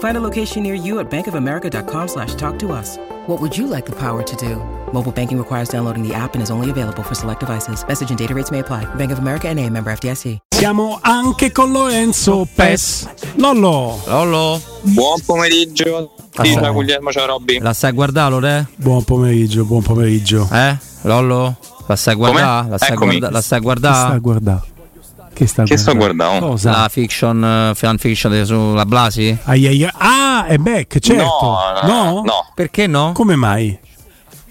Find a location near you at bankofamerica.com slash talk to us. What would you like the power to do? Mobile banking requires downloading the app and is only available for select devices. Message and data rates may apply. Bank of America and a member FDIC. Siamo anche con Lorenzo Pes. Lollo. Lollo. Buon pomeriggio. Dice Guglielmo, ciao Robby. La sai guardare, Lore? Buon pomeriggio, buon pomeriggio. Eh? Lollo? La sai guardare? La sai Eccomi. guarda- la sai Che Che sta a Che sto guardare? guardando? Cosa? La fiction, eh, fan fiction sulla Blasi? Ai, ai, ai. Ah, è back, certo. No, no, no, Perché no? Come mai?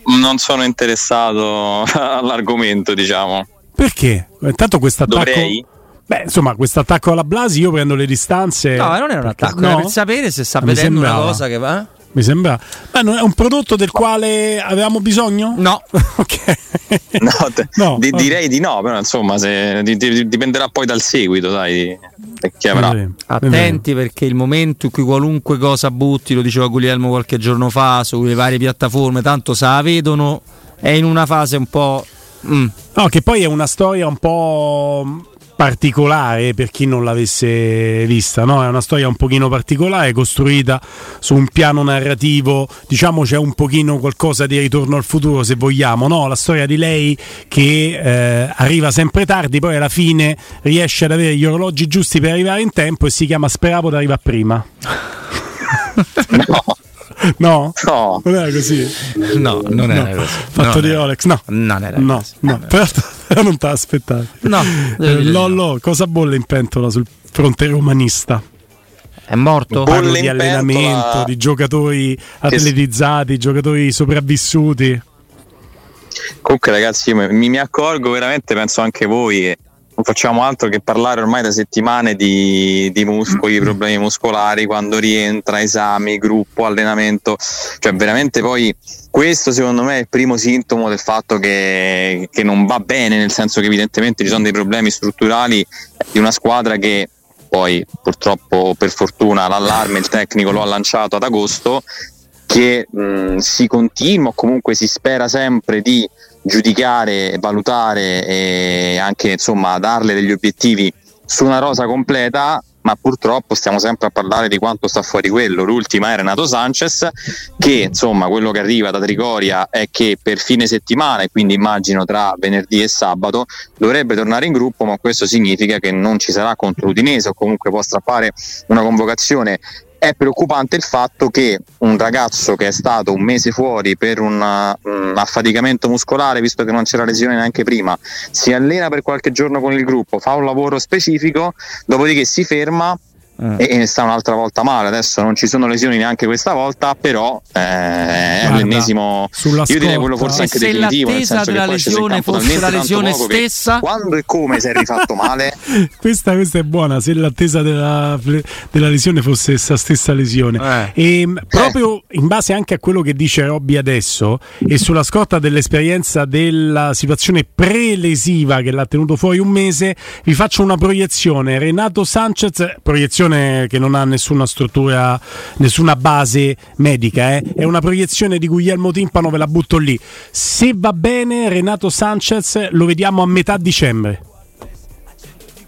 non sono interessato all'argomento, diciamo. Perché? Intanto questo attacco. Dovrei? Beh, insomma, questo attacco alla Blasi io prendo le distanze. No, non era un attacco, no? era per sapere se sta Mi vedendo una cosa che va. Mi sembra. Ma non è un prodotto del quale avevamo bisogno? No. ok. No, te- No, di- ok. direi di no, però insomma se- di- di- dipenderà poi dal seguito, dai, e chi avrà. Vedremo, Attenti perché il momento in cui qualunque cosa butti, lo diceva Guglielmo qualche giorno fa, sulle varie piattaforme, tanto se la vedono, è in una fase un po'... mm. No, che poi è una storia un po' particolare per chi non l'avesse vista, no? È una storia un pochino particolare, costruita su un piano narrativo, diciamo c'è un pochino qualcosa di ritorno al futuro se vogliamo, no? La storia di lei che eh, arriva sempre tardi, poi alla fine riesce ad avere gli orologi giusti per arrivare in tempo e si chiama Speravo d'arrivare prima. No, No? no. Non era così? No, non era No. così. Fatto di era- Rolex, no. Non era No, così. no, però, però non te l'aspettavi. No, Eh, Lollo, cosa bolle in pentola sul fronte romanista? È morto? Bolle Parlo di allenamento, pentola- di giocatori atletizzati, giocatori sopravvissuti. Comunque ragazzi, io mi, mi accorgo veramente, penso anche voi, che non facciamo altro che parlare ormai da settimane di, di muscoli, problemi muscolari, quando rientra, esami, gruppo, allenamento. Cioè veramente poi questo secondo me è il primo sintomo del fatto che, che non va bene, nel senso che evidentemente ci sono dei problemi strutturali di una squadra che poi purtroppo per fortuna l'allarme il tecnico lo ha lanciato ad agosto che mh, si continua o comunque si spera sempre di giudicare, valutare e anche insomma darle degli obiettivi su una rosa completa ma purtroppo stiamo sempre a parlare di quanto sta fuori quello. L'ultima è Renato Sanchez che insomma quello che arriva da Trigoria è che per fine settimana e quindi immagino tra venerdì e sabato dovrebbe tornare in gruppo ma questo significa che non ci sarà contro l'Udinese o comunque può strappare una convocazione è preoccupante il fatto che un ragazzo che è stato un mese fuori per un, uh, un affaticamento muscolare, visto che non c'era lesione neanche prima, si allena per qualche giorno con il gruppo, fa un lavoro specifico, dopodiché si ferma e, e sta un'altra volta male. Adesso non ci sono lesioni neanche questa volta, però eh, è Guarda, l'ennesimo. sulla Io direi quello forse anche se definitivo. nel l'attesa senso della è lesione fosse la lesione stessa? Quando e come si è rifatto male? Questa, questa è buona, se l'attesa della, della lesione fosse essa stessa lesione. E mh, proprio in base anche a quello che dice Robby adesso e sulla scorta dell'esperienza della situazione pre-lesiva che l'ha tenuto fuori un mese, vi faccio una proiezione. Renato Sanchez, proiezione che non ha nessuna struttura, nessuna base medica, eh, è una proiezione di Guglielmo Timpano, ve la butto lì. Se va bene, Renato Sanchez lo vediamo a metà dicembre.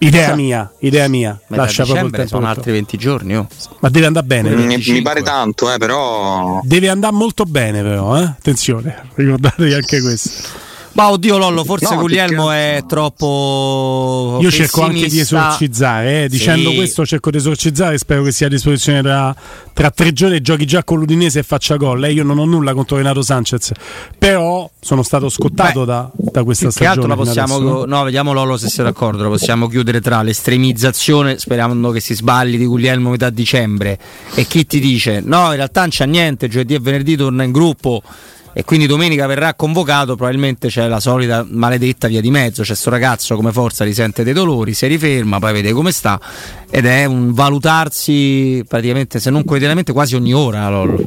Idea mia, idea mia. Metà Lascia proprio il tempo. sono altri 20 giorni. Oh. Ma deve andare bene. mi, mi 25. pare tanto, eh, però. Deve andare molto bene, però. Eh? Attenzione, ricordatevi anche questo. Ma oddio Lollo, forse no, Guglielmo è troppo. Io cerco anche di esorcizzare, eh, dicendo sì. questo cerco di esorcizzare, spero che sia a disposizione tra, tra tre giorni giochi già con l'Udinese e faccia gol. Eh, io non ho nulla contro Renato Sanchez, però sono stato scottato Beh, da, da, questa stagione. Che altro la possiamo, no, vediamo Lollo se sei d'accordo, la possiamo chiudere tra l'estremizzazione, sperando che si sbagli di Guglielmo metà dicembre, e chi ti dice no, in realtà non c'è niente, giovedì e venerdì torna in gruppo e quindi domenica verrà convocato, probabilmente c'è la solita maledetta via di mezzo, c'è questo ragazzo come forza risente dei dolori, si riferma, poi vede come sta ed è un valutarsi praticamente, se non quotidianamente, quasi ogni ora, Lollo.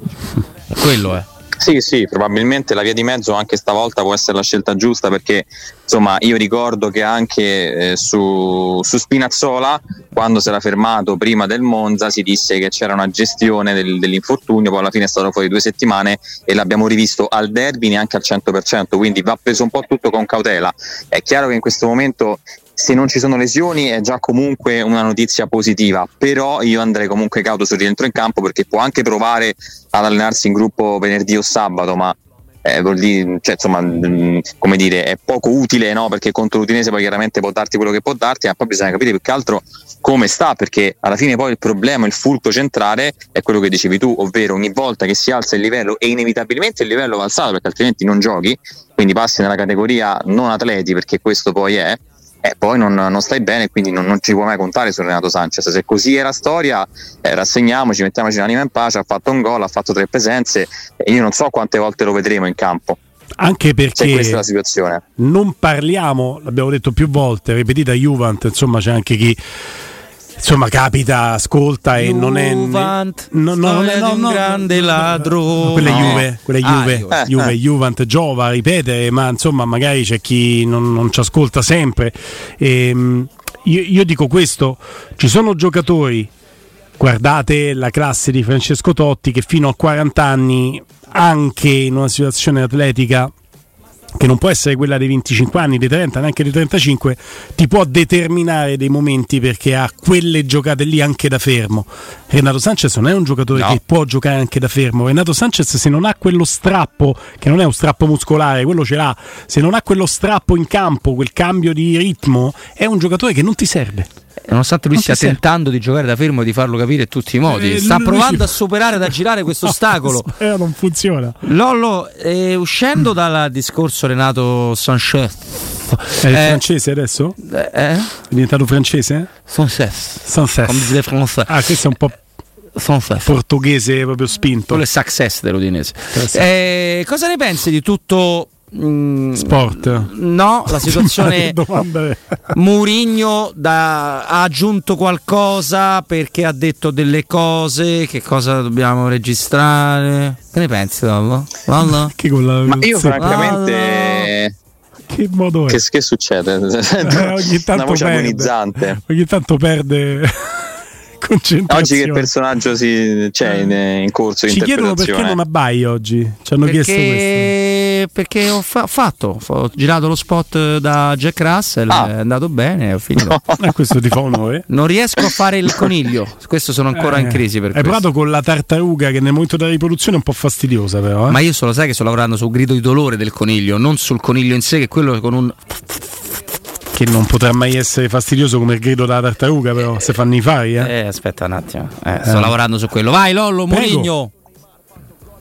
Quello è. Sì, sì, probabilmente la via di mezzo anche stavolta può essere la scelta giusta perché insomma io ricordo che anche eh, su, su, Spinazzola quando si era fermato prima del Monza si disse che c'era una gestione del, dell'infortunio, poi alla fine è stato fuori due settimane e l'abbiamo rivisto al derby neanche al 100%, quindi va preso un po' tutto con cautela. È chiaro che in questo momento se non ci sono lesioni è già comunque una notizia positiva, però io andrei comunque cauto sul rientro in campo perché può anche provare ad allenarsi in gruppo venerdì o sabato, ma eh, dire, cioè, insomma, mm, come dire, è poco utile no? perché contro l'Utinese poi chiaramente può darti quello che può darti, ma poi bisogna capire più che altro come sta, perché alla fine poi il problema, il fulcro centrale è quello che dicevi tu, ovvero ogni volta che si alza il livello e inevitabilmente il livello va alzato perché altrimenti non giochi, quindi passi nella categoria non atleti perché questo poi è eh, poi non, non, stai bene quindi non, non, ci può mai contare su Renato Sanchez. Se così è la storia, eh, rassegniamoci, mettiamoci l'anima in pace, ha fatto un gol, ha fatto tre presenze e io non so quante volte lo vedremo in campo. Anche perché questa è la situazione. non parliamo, l'abbiamo detto più volte, ripetita Juventus, insomma c'è anche chi insomma capita, ascolta e non è no, no, no, no, un grande ladro. Quella è Juve, quella è Juve, ah, Juve, eh. Juve, giova, ripete, ma insomma magari c'è chi non, non ci ascolta sempre. E, ehm, io, io dico questo, ci sono giocatori guardate la classe di Francesco Totti che fino a 40 anni anche in una situazione atletica che non può essere quella dei 25 anni, dei 30, neanche dei 35, ti può determinare dei momenti perché ha quelle giocate lì anche da fermo. Renato Sanchez non è un giocatore no. che può giocare anche da fermo. Renato Sanchez se non ha quello strappo, che non è un strappo muscolare, quello ce l'ha, se non ha quello strappo in campo, quel cambio di ritmo, è un giocatore che non ti serve nonostante lui stia tentando di giocare da fermo e di farlo capire in tutti i modi, eh, sta provando a superare, ad aggirare questo ostacolo. Eh, non funziona. Lollo, eh, uscendo dal discorso Renato Sanchez, è eh, francese adesso? Eh? È diventato francese? Sanchez. Sanchez. Come dice francese. Ah, questo è un po' portoghese proprio spinto. Quello è success dell'Udinese. Eh, cosa ne pensi di tutto Mm, Sport. No, la situazione Murigno da, ha aggiunto qualcosa perché ha detto delle cose, che cosa dobbiamo registrare? Che ne pensi, Lollo? Lollo? che con la... Ma io francamente che modo è? Che, che succede? Eh, ogni tanto Una voce perde, agonizzante. Ogni tanto perde concentrazione. Oggi che personaggio si, c'è in, in corso? Ci chiedono perché non abbai oggi. Ci hanno perché, chiesto questo. Perché ho, fa- fatto, ho girato lo spot da Jack Russell, ah. è andato bene, ho finito. No. Eh, questo ti fa onore. Non riesco a fare il coniglio, questo sono ancora eh, in crisi. Per hai questo. provato con la tartaruga che nel momento della riproduzione è un po' fastidiosa, però. Eh? Ma io solo sai che sto lavorando sul grido di dolore del coniglio, non sul coniglio in sé, che è quello con un che non potrà mai essere fastidioso come il grido della tartaruga, però se fanno i fari. Eh, eh aspetta un attimo, eh, sto lavorando su quello. Vai Lollo, Mourinho.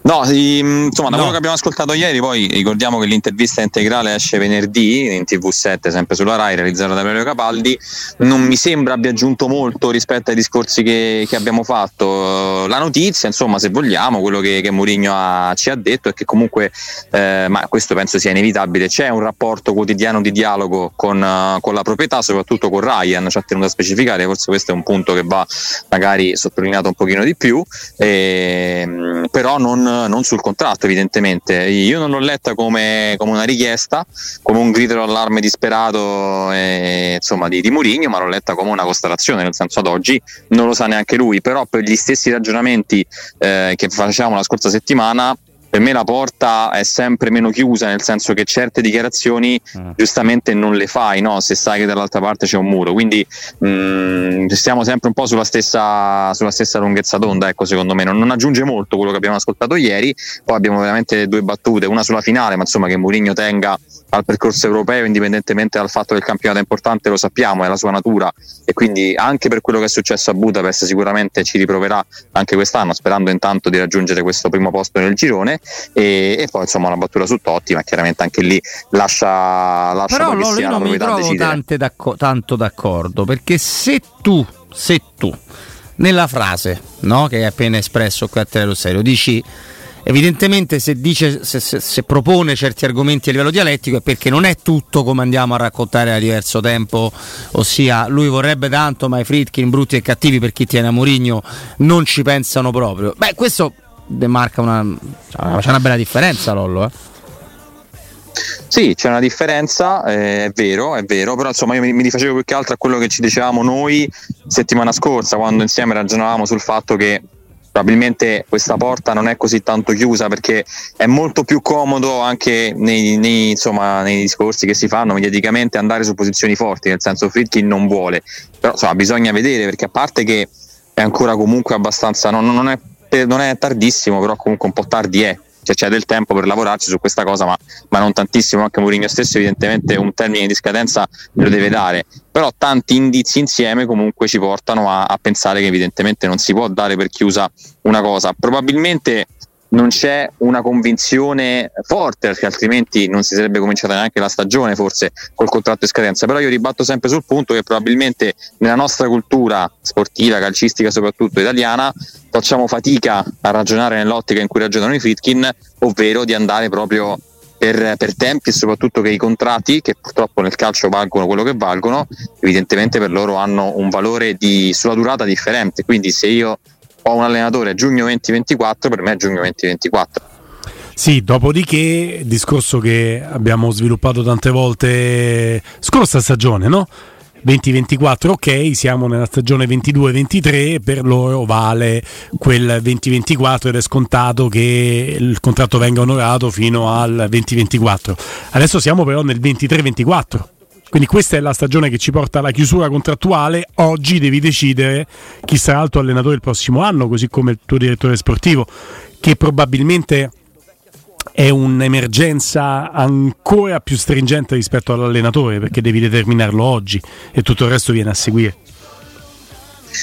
No, insomma, da no. quello che abbiamo ascoltato ieri, poi ricordiamo che l'intervista integrale esce venerdì in TV7, sempre sulla Rai, realizzata da Valerio Capaldi. Non mi sembra abbia aggiunto molto rispetto ai discorsi che, che abbiamo fatto. La notizia, insomma, se vogliamo, quello che, che Mourinho ha, ci ha detto è che comunque, eh, ma questo penso sia inevitabile, c'è un rapporto quotidiano di dialogo con, uh, con la proprietà, soprattutto con Ryan, ci ha tenuto a specificare, forse questo è un punto che va magari sottolineato un pochino di più, eh, però non non sul contratto evidentemente. Io non l'ho letta come, come una richiesta, come un grido d'allarme disperato eh, insomma, di, di Murigno, ma l'ho letta come una costellazione, nel senso ad oggi non lo sa neanche lui, però per gli stessi ragionamenti eh, che facevamo la scorsa settimana per me la porta è sempre meno chiusa, nel senso che certe dichiarazioni mm. giustamente non le fai no? se sai che dall'altra parte c'è un muro. Quindi mm, stiamo sempre un po' sulla stessa, sulla stessa lunghezza d'onda, ecco, secondo me. Non, non, aggiunge molto quello che abbiamo ascoltato ieri. Poi abbiamo veramente due battute, una sulla finale, ma insomma che Mourinho tenga al percorso europeo, indipendentemente dal fatto che il campionato è importante, lo sappiamo, è la sua natura. E quindi anche per quello che è successo a Budapest sicuramente ci riproverà anche quest'anno, sperando intanto di raggiungere questo primo posto nel girone. E, e poi insomma una battuta su Totti, ma chiaramente anche lì lascia, lascia Però Lolo, io non mi trovo d'acc- tanto d'accordo perché se tu, se tu nella frase no, che hai appena espresso qui a Telero Serio dici evidentemente se, dice, se, se, se, propone certi argomenti a livello dialettico è perché non è tutto come andiamo a raccontare da diverso tempo, ossia lui vorrebbe tanto ma i Fritkin brutti e cattivi per chi tiene a Murigno non ci pensano proprio. Beh, questo demarca una, c'è una bella differenza Lollo. Eh? Sì, c'è una differenza, eh, è vero, è vero, però insomma io mi, mi rifacevo più che altro a quello che ci dicevamo noi settimana scorsa quando insieme ragionavamo sul fatto che probabilmente questa porta non è così tanto chiusa perché è molto più comodo anche nei, nei, insomma, nei discorsi che si fanno mediaticamente andare su posizioni forti, nel senso Fritkin non vuole, però insomma, bisogna vedere perché a parte che è ancora comunque abbastanza, non, non, è, non è tardissimo, però comunque un po' tardi è, cioè c'è del tempo per lavorarci su questa cosa, ma, ma non tantissimo. Anche Mourinho stesso, evidentemente, un termine di scadenza lo deve dare. Però tanti indizi insieme comunque ci portano a, a pensare che evidentemente non si può dare per chiusa una cosa. Probabilmente non c'è una convinzione forte perché altrimenti non si sarebbe cominciata neanche la stagione forse col contratto in scadenza però io ribatto sempre sul punto che probabilmente nella nostra cultura sportiva calcistica soprattutto italiana facciamo fatica a ragionare nell'ottica in cui ragionano i Fritkin ovvero di andare proprio per, per, tempi e soprattutto che i contratti, che purtroppo nel calcio valgono quello che valgono, evidentemente per loro hanno un valore di, sulla durata differente. Quindi se io ho un allenatore giugno 2024, per me è giugno 2024. Sì, dopodiché, discorso che abbiamo sviluppato tante volte scorsa stagione, no? 2024, ok, siamo nella stagione 22-23, per loro vale quel 2024 ed è scontato che il contratto venga onorato fino al 2024. Adesso siamo però nel 23-24 quindi questa è la stagione che ci porta alla chiusura contrattuale. Oggi devi decidere chi sarà il tuo allenatore il prossimo anno, così come il tuo direttore sportivo, che probabilmente è un'emergenza ancora più stringente rispetto all'allenatore, perché devi determinarlo oggi e tutto il resto viene a seguire.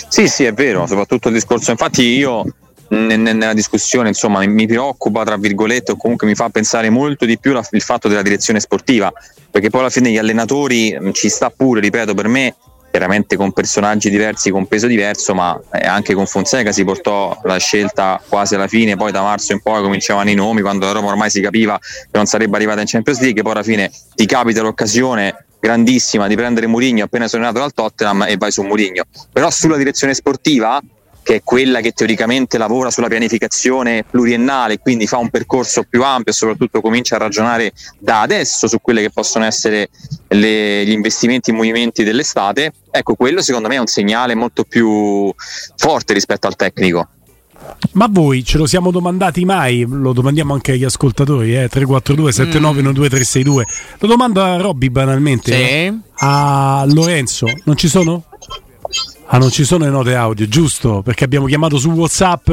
Sì, sì, è vero, soprattutto il discorso. Infatti io nella discussione insomma mi preoccupa tra virgolette o comunque mi fa pensare molto di più il fatto della direzione sportiva. Perché poi alla fine gli allenatori mm, ci sta pure ripeto per me chiaramente con personaggi diversi con peso diverso ma eh, anche con Fonseca si portò la scelta quasi alla fine. Poi da marzo in poi cominciavano i nomi quando la Roma ormai si capiva che non sarebbe arrivata in Champions League poi alla fine ti capita l'occasione grandissima di prendere Murigno appena sono nato dal Tottenham e vai su Murigno però sulla direzione sportiva che è quella che teoricamente lavora sulla pianificazione pluriennale, quindi fa un percorso più ampio e soprattutto comincia a ragionare da adesso su quelli che possono essere le, gli investimenti e i movimenti dell'estate, ecco quello secondo me è un segnale molto più forte rispetto al tecnico. Ma voi ce lo siamo domandati mai? Lo domandiamo anche agli ascoltatori, eh? 342 7912 362. Lo domando a Robby banalmente. Sì. Eh? A Lorenzo, non ci sono? Ah, non ci sono le note audio, giusto? Perché abbiamo chiamato su WhatsApp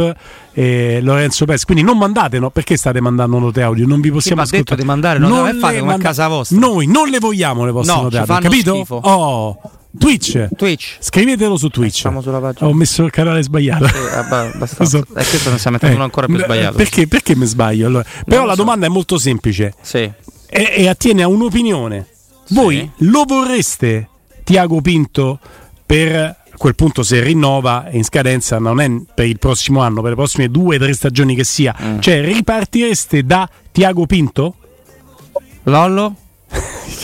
eh, Lorenzo Pes. Quindi non mandate, no? Perché state mandando note audio? Non vi possiamo sì, ascoltare. detto di mandare note non fate come a casa vostra. Noi non le vogliamo le vostre no, note audio, capito? Schifo. Oh. Twitch. Twitch. Scrivetelo su Twitch. Ho messo il canale sbagliato. Sì, abbastanza. E questo non stiamo mettendo eh, ancora più sbagliato. Perché, perché mi sbaglio? Allora? Però la so. domanda è molto semplice. Sì. E, e attiene a un'opinione. Voi sì. lo vorreste Tiago Pinto per a quel punto se rinnova in scadenza non è per il prossimo anno, per le prossime due o tre stagioni che sia. Mm. Cioè ripartireste da Tiago Pinto? Lollo?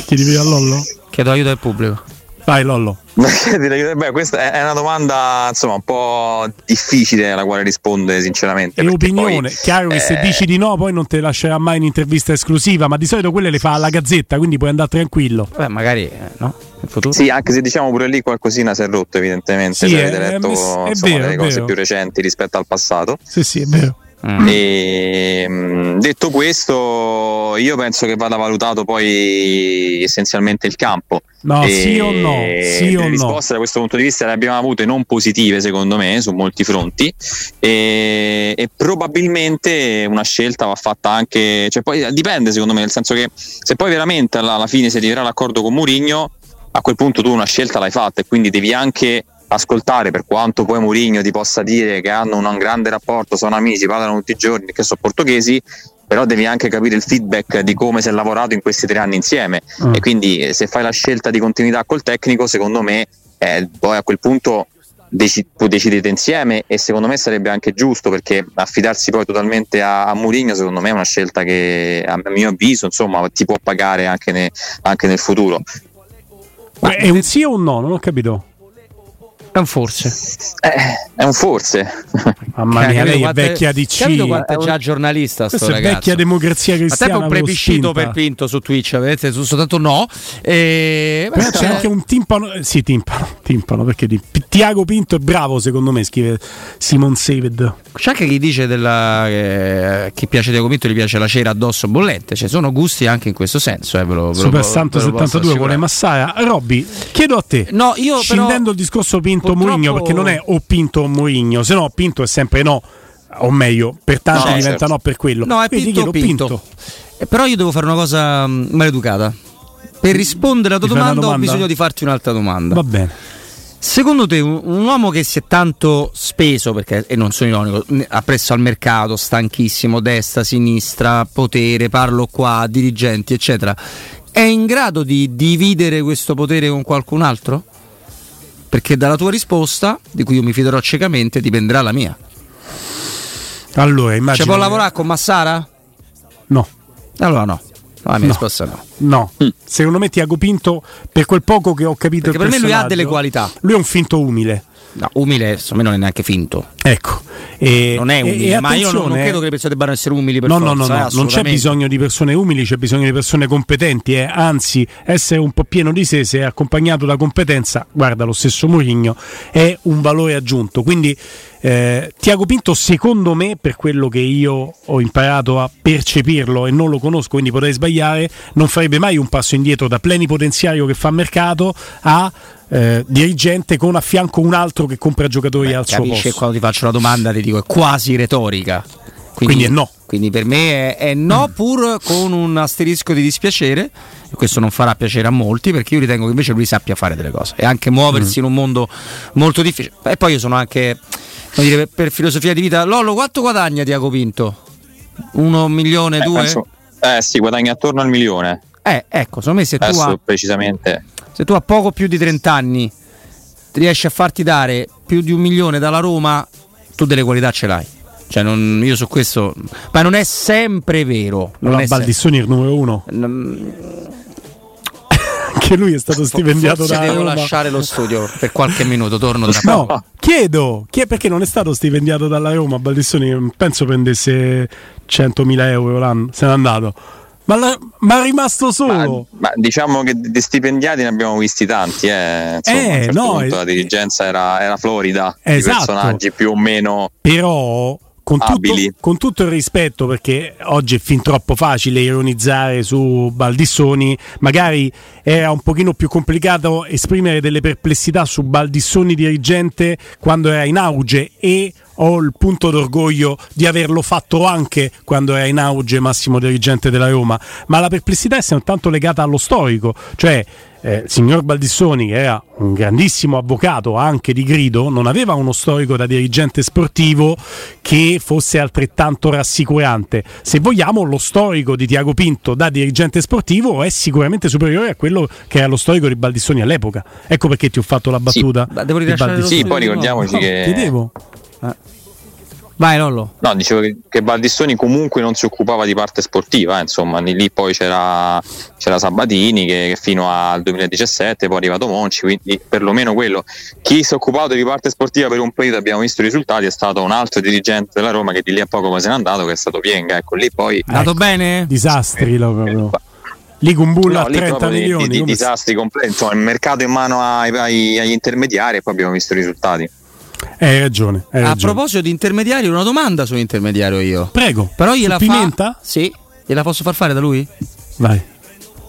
Chiedi a Lollo? Chiedo aiuto al pubblico. Vai Lollo. Beh, questa è una domanda insomma un po' difficile alla quale rispondere sinceramente. È opinione, poi, chiaro che eh... se dici di no poi non te lascerà mai in intervista esclusiva, ma di solito quelle le fa alla gazzetta, quindi puoi andare tranquillo. Beh, magari eh, no. Sì, anche se diciamo pure lì qualcosina si è rotto evidentemente, sì, se avete letto è, è insomma, vero, le cose più recenti rispetto al passato. Sì, sì, è vero. Mm. E, mm, detto questo, io penso che vada valutato poi essenzialmente il campo. No, e sì o no? Sì le o risposte no? da questo punto di vista le abbiamo avute non positive, secondo me, su molti fronti. E, e probabilmente una scelta va fatta anche. Cioè, poi dipende, secondo me, nel senso che se poi veramente alla, alla fine si arriverà l'accordo con Mourinho, a quel punto tu una scelta l'hai fatta e quindi devi anche ascoltare per quanto poi Mourinho ti possa dire che hanno un grande rapporto, sono amici, parlano tutti i giorni, che sono portoghesi, però devi anche capire il feedback di come si è lavorato in questi tre anni insieme mm. e quindi eh, se fai la scelta di continuità col tecnico secondo me eh, poi a quel punto dec- decidete insieme e secondo me sarebbe anche giusto perché affidarsi poi totalmente a, a Mourinho secondo me è una scelta che a mio avviso insomma ti può pagare anche, ne- anche nel futuro Ma è un sì o un no? Non ho capito è un forse. Eh, è un forse. Mamma mia, lei è vecchia di C. Capito quanto è già giornalista sto Questa è vecchia democrazia cristiana. A te un plebiscito per Pinto su Twitch, vedete, soltanto no. E... Però c'è anche un timpano, sì, timpano, timpano perché di... Tiago Pinto è bravo secondo me, scrive Simon Saved. C'è anche chi dice della, eh, chi piace Tiago Pinto gli piace la cera addosso bollente, cioè sono gusti anche in questo senso. Eh, ve lo, Super Santo 72 vuole Massara. Robby, chiedo a te, no, io scindendo però... il discorso Pinto Purtroppo... Mourinho perché non è o Pinto o Mourinho, se no Pinto è sempre no, o meglio, per tanti no, diventa certo. no per quello. No, è Quindi Pinto, Pinto. Pinto. Eh, però io devo fare una cosa mm, maleducata. Per rispondere alla tua domanda, domanda, ho bisogno di farti un'altra domanda. Va bene. Secondo te un, un, uomo che si è tanto speso, perché e non sono ironico, appresso al mercato, stanchissimo, destra, sinistra, potere, parlo qua, dirigenti, eccetera, è in grado di dividere questo potere con qualcun altro? perché dalla tua risposta, di cui io mi fiderò ciecamente, dipenderà la mia. Allora, immagino. Cioè, può lavorare con Massara? No. Allora no. La mia no. risposta no. No, mm. secondo me Tiago Pinto, per quel poco che ho capito, perché per me lui ha delle qualità. Lui è un finto umile. No, umile, me non è neanche finto. Ecco. E, non è umile, e, ma io non, non, credo che le persone debbano essere umili per no, forza, no, no, no. Eh, non c'è bisogno di persone umili, c'è bisogno di persone competenti. Eh. Anzi, essere un po' pieno di sé, se è accompagnato da competenza, guarda, lo stesso Mourinho, è un valore aggiunto. Quindi eh, Tiago Pinto, secondo me, per quello che io ho imparato a percepirlo e non lo conosco, quindi potrei sbagliare, non farebbe mai un passo indietro da plenipotenziario che fa mercato a eh, dirigente con a fianco un altro che compra giocatori Beh, al suo posto. quando ti faccio la domanda ti dico è quasi retorica. Quindi, quindi è no. Quindi per me è, è no pur con un asterisco di dispiacere e questo non farà piacere a molti perché io ritengo che invece lui sappia fare delle cose e anche muoversi mm. in un mondo molto difficile. E poi io sono anche dire, per filosofia di vita. Lollo, quanto guadagna Tiago Pinto? Uno milione, eh, due? Penso, eh sì, guadagna attorno al milione. Eh, ecco, secondo me se Adesso tu hai, precisamente. Se tu a poco più di 30 anni riesci a farti dare più di un milione dalla Roma, tu delle qualità ce l'hai. Cioè, non, io su questo. Ma non è sempre vero. Non è Baldissoni è il numero uno. Non, anche lui è stato stipendiato da devo Roma. lasciare lo studio per qualche minuto, torno tra no, poco. chiedo, chi è, perché non è stato stipendiato dalla Roma Baldissoni, penso prendesse 100.000 euro l'anno, se n'è andato. Ma, la, ma, è rimasto solo. Ma, ma, diciamo che di stipendiati ne abbiamo visti tanti. Eh. Insomma, eh, certo no, punto, eh, la dirigenza era, era florida esatto. di personaggi più o meno. Però con tutto, con tutto, il rispetto, perché oggi è fin troppo facile ironizzare su Baldissoni, magari era un pochino più complicato esprimere delle perplessità su Baldissoni dirigente quando era in auge e ho il punto d'orgoglio di averlo fatto anche quando era in auge massimo dirigente della Roma, ma la perplessità è soltanto legata allo storico, cioè eh, signor Baldissoni, che era un grandissimo avvocato anche di grido, non aveva uno storico da dirigente sportivo che fosse altrettanto rassicurante. Se vogliamo, lo storico di Tiago Pinto da dirigente sportivo è sicuramente superiore a quello che era lo storico di Baldissoni all'epoca. Ecco perché ti ho fatto la battuta. Sì, devo di sì poi ricordiamoci no, che. Ti devo. Eh. Vai Lollo. No, dicevo che, che Baldissoni comunque non si occupava di parte sportiva, eh, insomma, lì poi c'era, c'era Sabatini che, che, fino al 2017, poi è arrivato Monci, quindi perlomeno quello. Chi si è occupato di parte sportiva per un periodo, abbiamo visto i risultati, è stato un altro dirigente della Roma che di lì a poco come se n'è andato, che è stato Pienga, ecco, lì poi... È andato bene? Disastri, lo proprio. Lì con Bulla no, a 30 milioni. Di, di, disastri completi, insomma, il mercato in mano ai, ai, agli intermediari e poi abbiamo visto i risultati. Hai ragione. Hai A ragione. proposito di intermediari, una domanda sull'intermediario io. Prego. Però gliela fa. Sì. Gliela posso far fare da lui? Vai.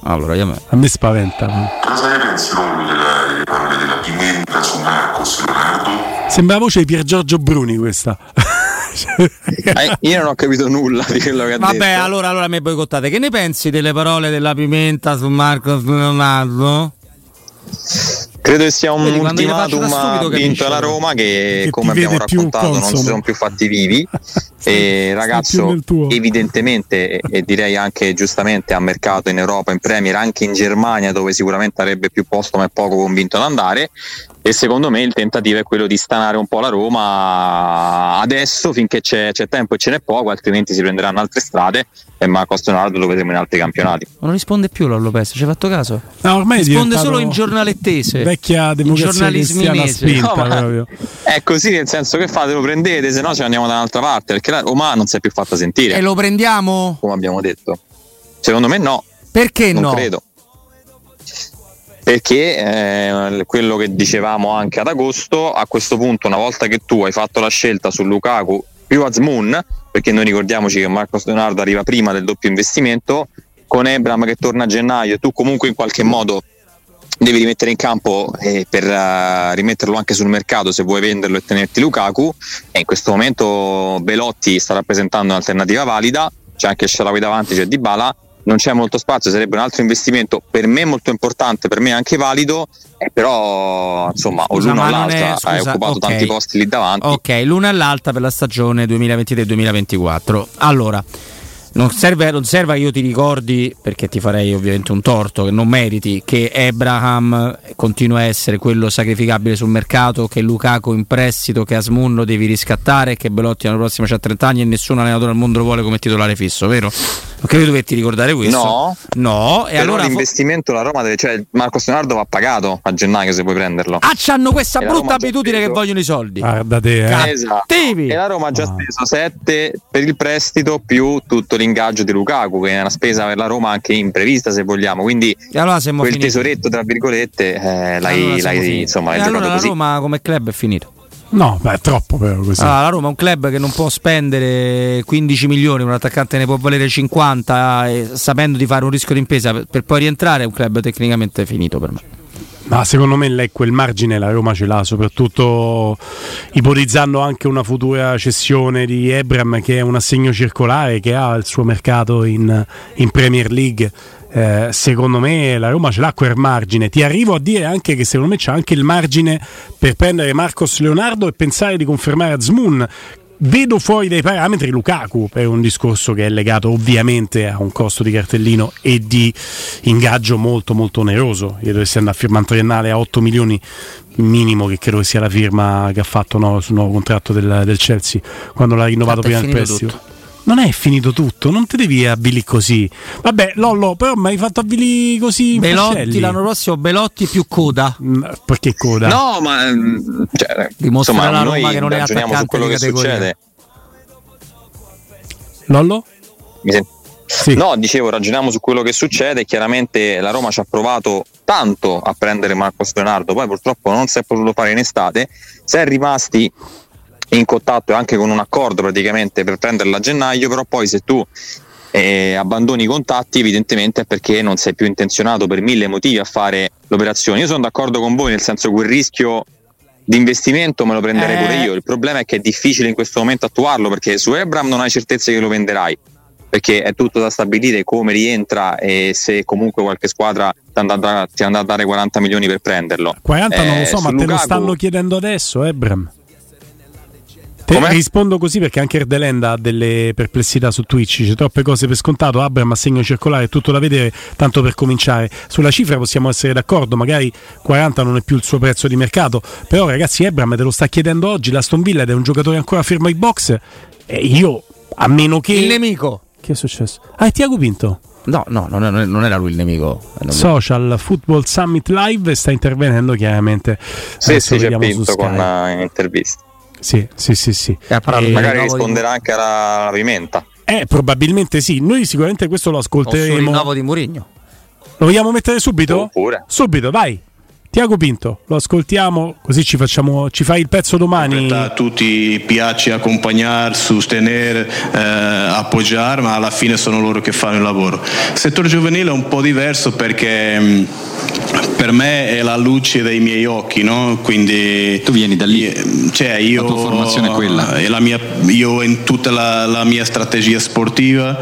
Allora, io me. A me spaventa. Cosa ne pensi delle parole della pimenta su Marcos Leonardo? Sembra la voce di Pier Giorgio Bruni questa. Eh, io non ho capito nulla di quello che ha Vabbè, detto. allora, allora mi boicottate. Che ne pensi delle parole della pimenta su Marco Leonardo? Credo che sia un Vedi, ultimatum vinto alla. Roma che, Che come abbiamo raccontato non si sono più fatti vivi. E ragazzo evidentemente e, e direi anche giustamente ha mercato in Europa, in Premier, anche in Germania dove sicuramente avrebbe più posto ma è poco convinto ad andare e secondo me il tentativo è quello di stanare un po' la Roma adesso finché c'è, c'è tempo e ce n'è poco altrimenti si prenderanno altre strade e Marcos Leonardo lo vedremo in altri campionati Non risponde più Lollo Lopez, ci hai fatto caso? No, ormai risponde solo in giornalettese. Vecchia democrazia giornalismo cristiana spinta No, ma- è così nel senso che fate lo prendete se no ce ne andiamo da un'altra parte perché la Roma non si è più fatta sentire E lo prendiamo? come abbiamo detto secondo me no Perché non no? credo. Perché eh, quello che dicevamo anche ad agosto, a questo punto, una volta che tu hai fatto la scelta su Lukaku più Azmoun, perché noi ricordiamoci che Marcos Leonardo arriva prima del doppio investimento, con Ebram che torna a gennaio, tu comunque in qualche modo devi rimettere in campo eh, per eh, rimetterlo anche sul mercato se vuoi venderlo e tenerti Lukaku. E in questo momento Belotti sta rappresentando un'alternativa valida c'è anche Sharawi davanti c'è Dybala non c'è molto spazio sarebbe un altro investimento per me molto importante per me anche valido eh, però insomma o l'uno o è- l'altra hai occupato ok. tanti posti lì davanti Ok, l'una all'alta per la stagione 2023-2024. Allora, non serve, non serve che io ti ricordi, perché ti farei ovviamente un torto, che non meriti, che Abraham continua a essere quello sacrificabile sul mercato, che Lukaku in prestito, che Asmun lo devi riscattare, che Belotti l'anno prossimo c'ha 30 anni e nessun allenatore al mondo lo vuole come titolare fisso, vero? Non credo dovetti ricordare questo. No. No, e però allora... l'investimento la Roma deve cioè Marcos Leonardo va pagato a gennaio se vuoi prenderlo Ah, c'hanno questa E brutta abitudine che vogliono i soldi. Guarda te, eh. Esatto. E la Roma ha già Ah. speso 7 per il prestito più tutto l'ingaggio di Lukaku, che è una spesa per la Roma anche imprevista se vogliamo. Quindi E allora quel finiti. tesoretto, tra virgolette, eh, l'hai, Allora l'hai, insomma, l'hai E giocato allora la così. Roma come club è finito. No, beh, è troppo però così. Allora, la Roma è un club che non può spendere 15 milioni, un attaccante ne può valere 50 e sapendo di fare un rischio di impresa per, per poi rientrare è un club tecnicamente finito per me. Ma secondo me lei quel margine la Roma ce l'ha, soprattutto ipotizzando anche una futura cessione di Ebram che è un assegno circolare che ha il suo mercato in, in Premier League. Eh, secondo me la Roma ce l'ha quel margine. Ti arrivo a dire anche che secondo me c'è anche il margine per prendere Marcos Leonardo e pensare di confermare Azmoun. Vedo fuori dai parametri Lukaku per un discorso che è legato ovviamente a un costo di cartellino e di ingaggio molto molto oneroso. Io dovessi andare a firmare un triennale a 8 milioni minimo che credo sia la firma che ha fatto no, sul nuovo contratto del, del Chelsea quando l'ha rinnovato Tanto prima del prestito. Non è finito tutto, non ti devi avvili così. Vabbè, Lollo, però mi hai fatto avvili così Belotti fascelli. l'anno prossimo, Belotti più coda. Mm, Perché coda? No, ma mm, cioè, Dimostra insomma, la noi Roma che non è ragioniamo su attaccante quello di che categoria. succede. Lollo? Mi sen- Sì. No, dicevo, ragioniamo su quello che succede. Chiaramente la Roma ci ha provato tanto a prendere Marcos Leonardo, poi purtroppo non si è potuto fare in estate. Si è rimasti in contatto e anche con un accordo praticamente per prenderla a gennaio, però poi se tu eh, abbandoni i contatti evidentemente è perché non sei più intenzionato per mille motivi a fare l'operazione. Io sono d'accordo con voi nel senso che quel rischio di investimento me lo prenderei Eh. pure io. Il problema è che è difficile in questo momento attuarlo perché su Ebram non hai certezze che lo venderai perché è tutto da stabilire come rientra e se comunque qualche squadra ti andrà a dare- ti andrà a dare 40 milioni per prenderlo. 40 non lo Eh, so, su ma te lo Lukaku- stanno chiedendo adesso, Ebram. Te Com'è? rispondo così perché anche Erdelenda ha delle perplessità su Twitch, c'è troppe cose per scontato, Abram a segno circolare, è tutto da vedere, tanto per cominciare. Sulla cifra possiamo essere d'accordo, magari 40 non è più il suo prezzo di mercato, però ragazzi Ebram te lo sta chiedendo oggi, l'Aston Villa ed è un giocatore ancora fermo ai box e io, a meno che... Il nemico. Che è successo? Ah, è Tiago Pinto. No, no, non, è- non era lui il nemico. Non- Social Football Summit Live sta intervenendo chiaramente. Sì, Adesso sì, c'è vediamo su Pinto Sky. con eh, intervista. Sì, sì, sì, sì. E Eh, di Magari risponderà anche alla, alla pimenta. Eh, probabilmente sì. Noi sicuramente questo lo ascolteremo. rinnovo di Murigno. Lo vogliamo mettere subito? Oppure. Subito, vai. Tiago Pinto, lo ascoltiamo così ci, facciamo, ci fai il pezzo domani. A tutti piace accompagnare, sostenere, eh, appoggiare, ma alla fine sono loro che fanno il lavoro. Il settore giovanile è un po' diverso perché mh, per me è la luce dei miei occhi, no? Quindi tu vieni da lì, cioè io, la tua formazione è quella. È mia, io in tutta la, la mia strategia sportiva,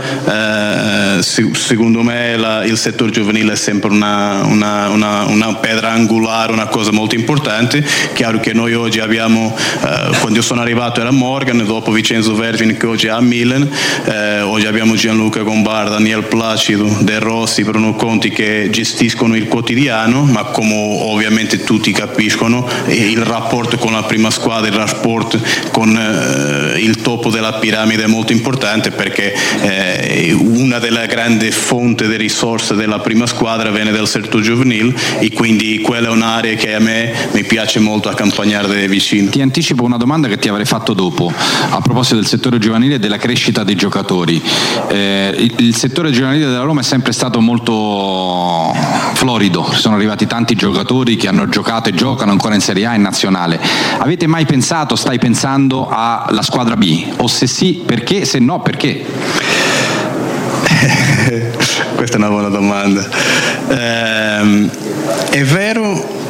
eh, secondo me la, il settore giovanile è sempre una, una, una, una, pedra angolare, una cosa molto importante. Chiaro che noi oggi abbiamo, eh, quando io sono arrivato era Morgan, dopo Vincenzo Vergine che oggi è a Milan, eh, oggi abbiamo Gianluca Gombar, Daniel Placido, De Rossi, Bruno Conti che gestiscono il quotidiano, ma come ovviamente tutti capiscono, il rapporto con la prima squadra, il rapporto con eh, il topo della piramide è molto importante perché eh, una delle grandi fonti di risorse della prima squadra viene dal settore giovanile e quindi quella un'area che a me mi piace molto accompagnare vicino. Ti anticipo una domanda che ti avrei fatto dopo, a proposito del settore giovanile e della crescita dei giocatori. Eh, il, il settore giovanile della Roma è sempre stato molto florido, sono arrivati tanti giocatori che hanno giocato e giocano ancora in Serie A e in nazionale. Avete mai pensato, stai pensando alla squadra B? O se sì, perché? Se no, perché? Questa è una buona domanda. Eh, è vero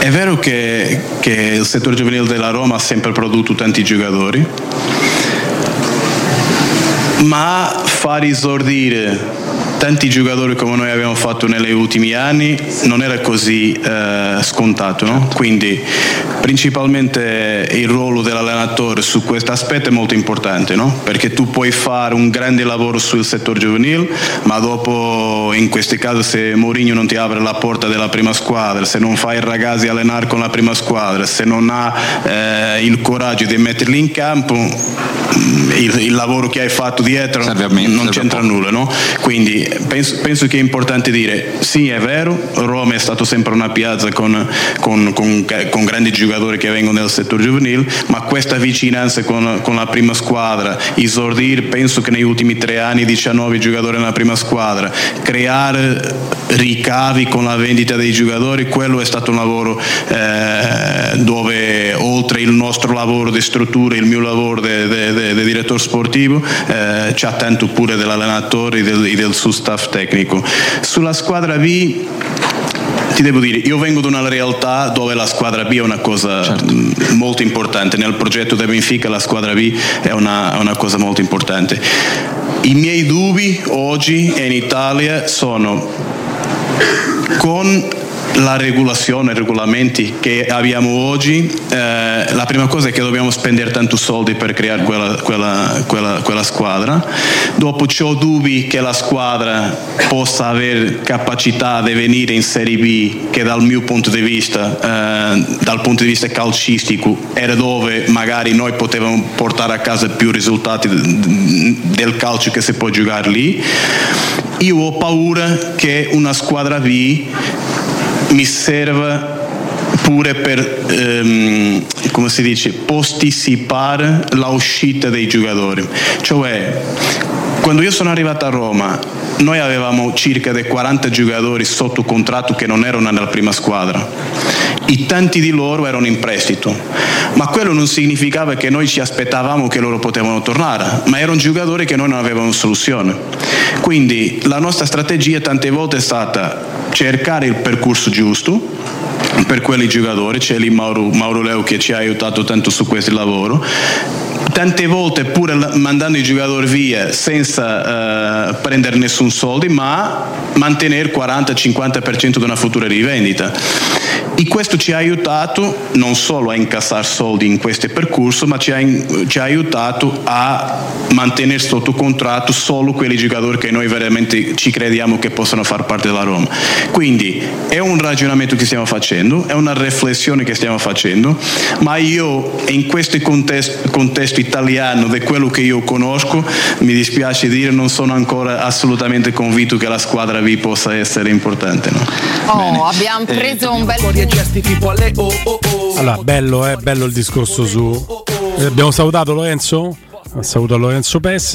è vero che, che, il settore giovanile della Roma ha sempre prodotto tanti giocatori, ma far esordire tanti giocatori come noi abbiamo fatto negli ultimi anni non era così eh, scontato, no? quindi principalmente il ruolo dell'allenatore su questo aspetto è molto importante, no? perché tu puoi fare un grande lavoro sul settore giovanile, ma dopo in questi casi se Mourinho non ti apre la porta della prima squadra, se non fai i ragazzi allenare con la prima squadra, se non ha eh, il coraggio di metterli in campo, il, il, lavoro che hai fatto dietro non c'entra nulla, no? Quindi penso, penso, che è importante dire sì, è vero, Roma è stato sempre una piazza con, con, con, con grandi giocatori che vengono dal settore giovanile, ma questa vicinanza con, la prima squadra, esordire, penso che negli ultimi tre anni 19 giocatori nella prima squadra, creare ricavi con la vendita dei giocatori, quello è stato un lavoro eh, dove oltre il nostro lavoro di struttura, il mio lavoro di direttore sportivo, eh, c'è tanto pure dell'allenatore e del, del suo staff tecnico. Sulla squadra B ti devo dire, io vengo da una realtà dove la squadra B è una cosa certo. molto importante, nel progetto del Benfica la squadra B è una, una cosa molto importante. I miei dubbi oggi in Italia sono con la regolazione, i regolamenti che abbiamo oggi, eh, la prima cosa è che dobbiamo spendere tanti soldi per creare quella, quella, quella, quella squadra. Dopo ho dubbi che la squadra possa avere capacità di venire in Serie B, che dal mio punto di vista, eh, dal punto di vista calcistico, era dove magari noi potevamo portare a casa più risultati del calcio che si può giocare lì. Io ho paura che una squadra B mi serva pure per, ehm, come si dice, posticipare l'uscita dei giocatori. Cioè, quando io sono arrivato a Roma, noi avevamo circa dei 40 giocatori sotto contratto che non erano nella prima squadra e tanti di loro erano in prestito, ma quello non significava che noi ci aspettavamo che loro potevano tornare, ma erano giocatori che noi non avevamo soluzione. Quindi la nostra strategia tante volte è stata cercare il percorso giusto per quei giocatori, c'è lì Mauro, Mauro Leo che ci ha aiutato tanto su questo lavoro tante volte pure mandando i giocatori via senza uh, prendere nessun soldo, ma mantenere 40-50% di una futura rivendita. E questo ci ha aiutato non solo a incassare soldi in questo percorso, ma ci ha, ci ha aiutato a mantenere sotto contratto solo quei giocatori che noi veramente ci crediamo che possano far parte della Roma. Quindi è un ragionamento che stiamo facendo, è una riflessione che stiamo facendo, ma io in questo contesto, contesto italiano, di quello che io conosco, mi dispiace dire, non sono ancora assolutamente convinto che la squadra B possa essere importante. No? Oh, abbiamo preso eh, un bel allora, bello, eh, bello il discorso su. Eh, abbiamo salutato Lorenzo? Saluto Lorenzo Pes.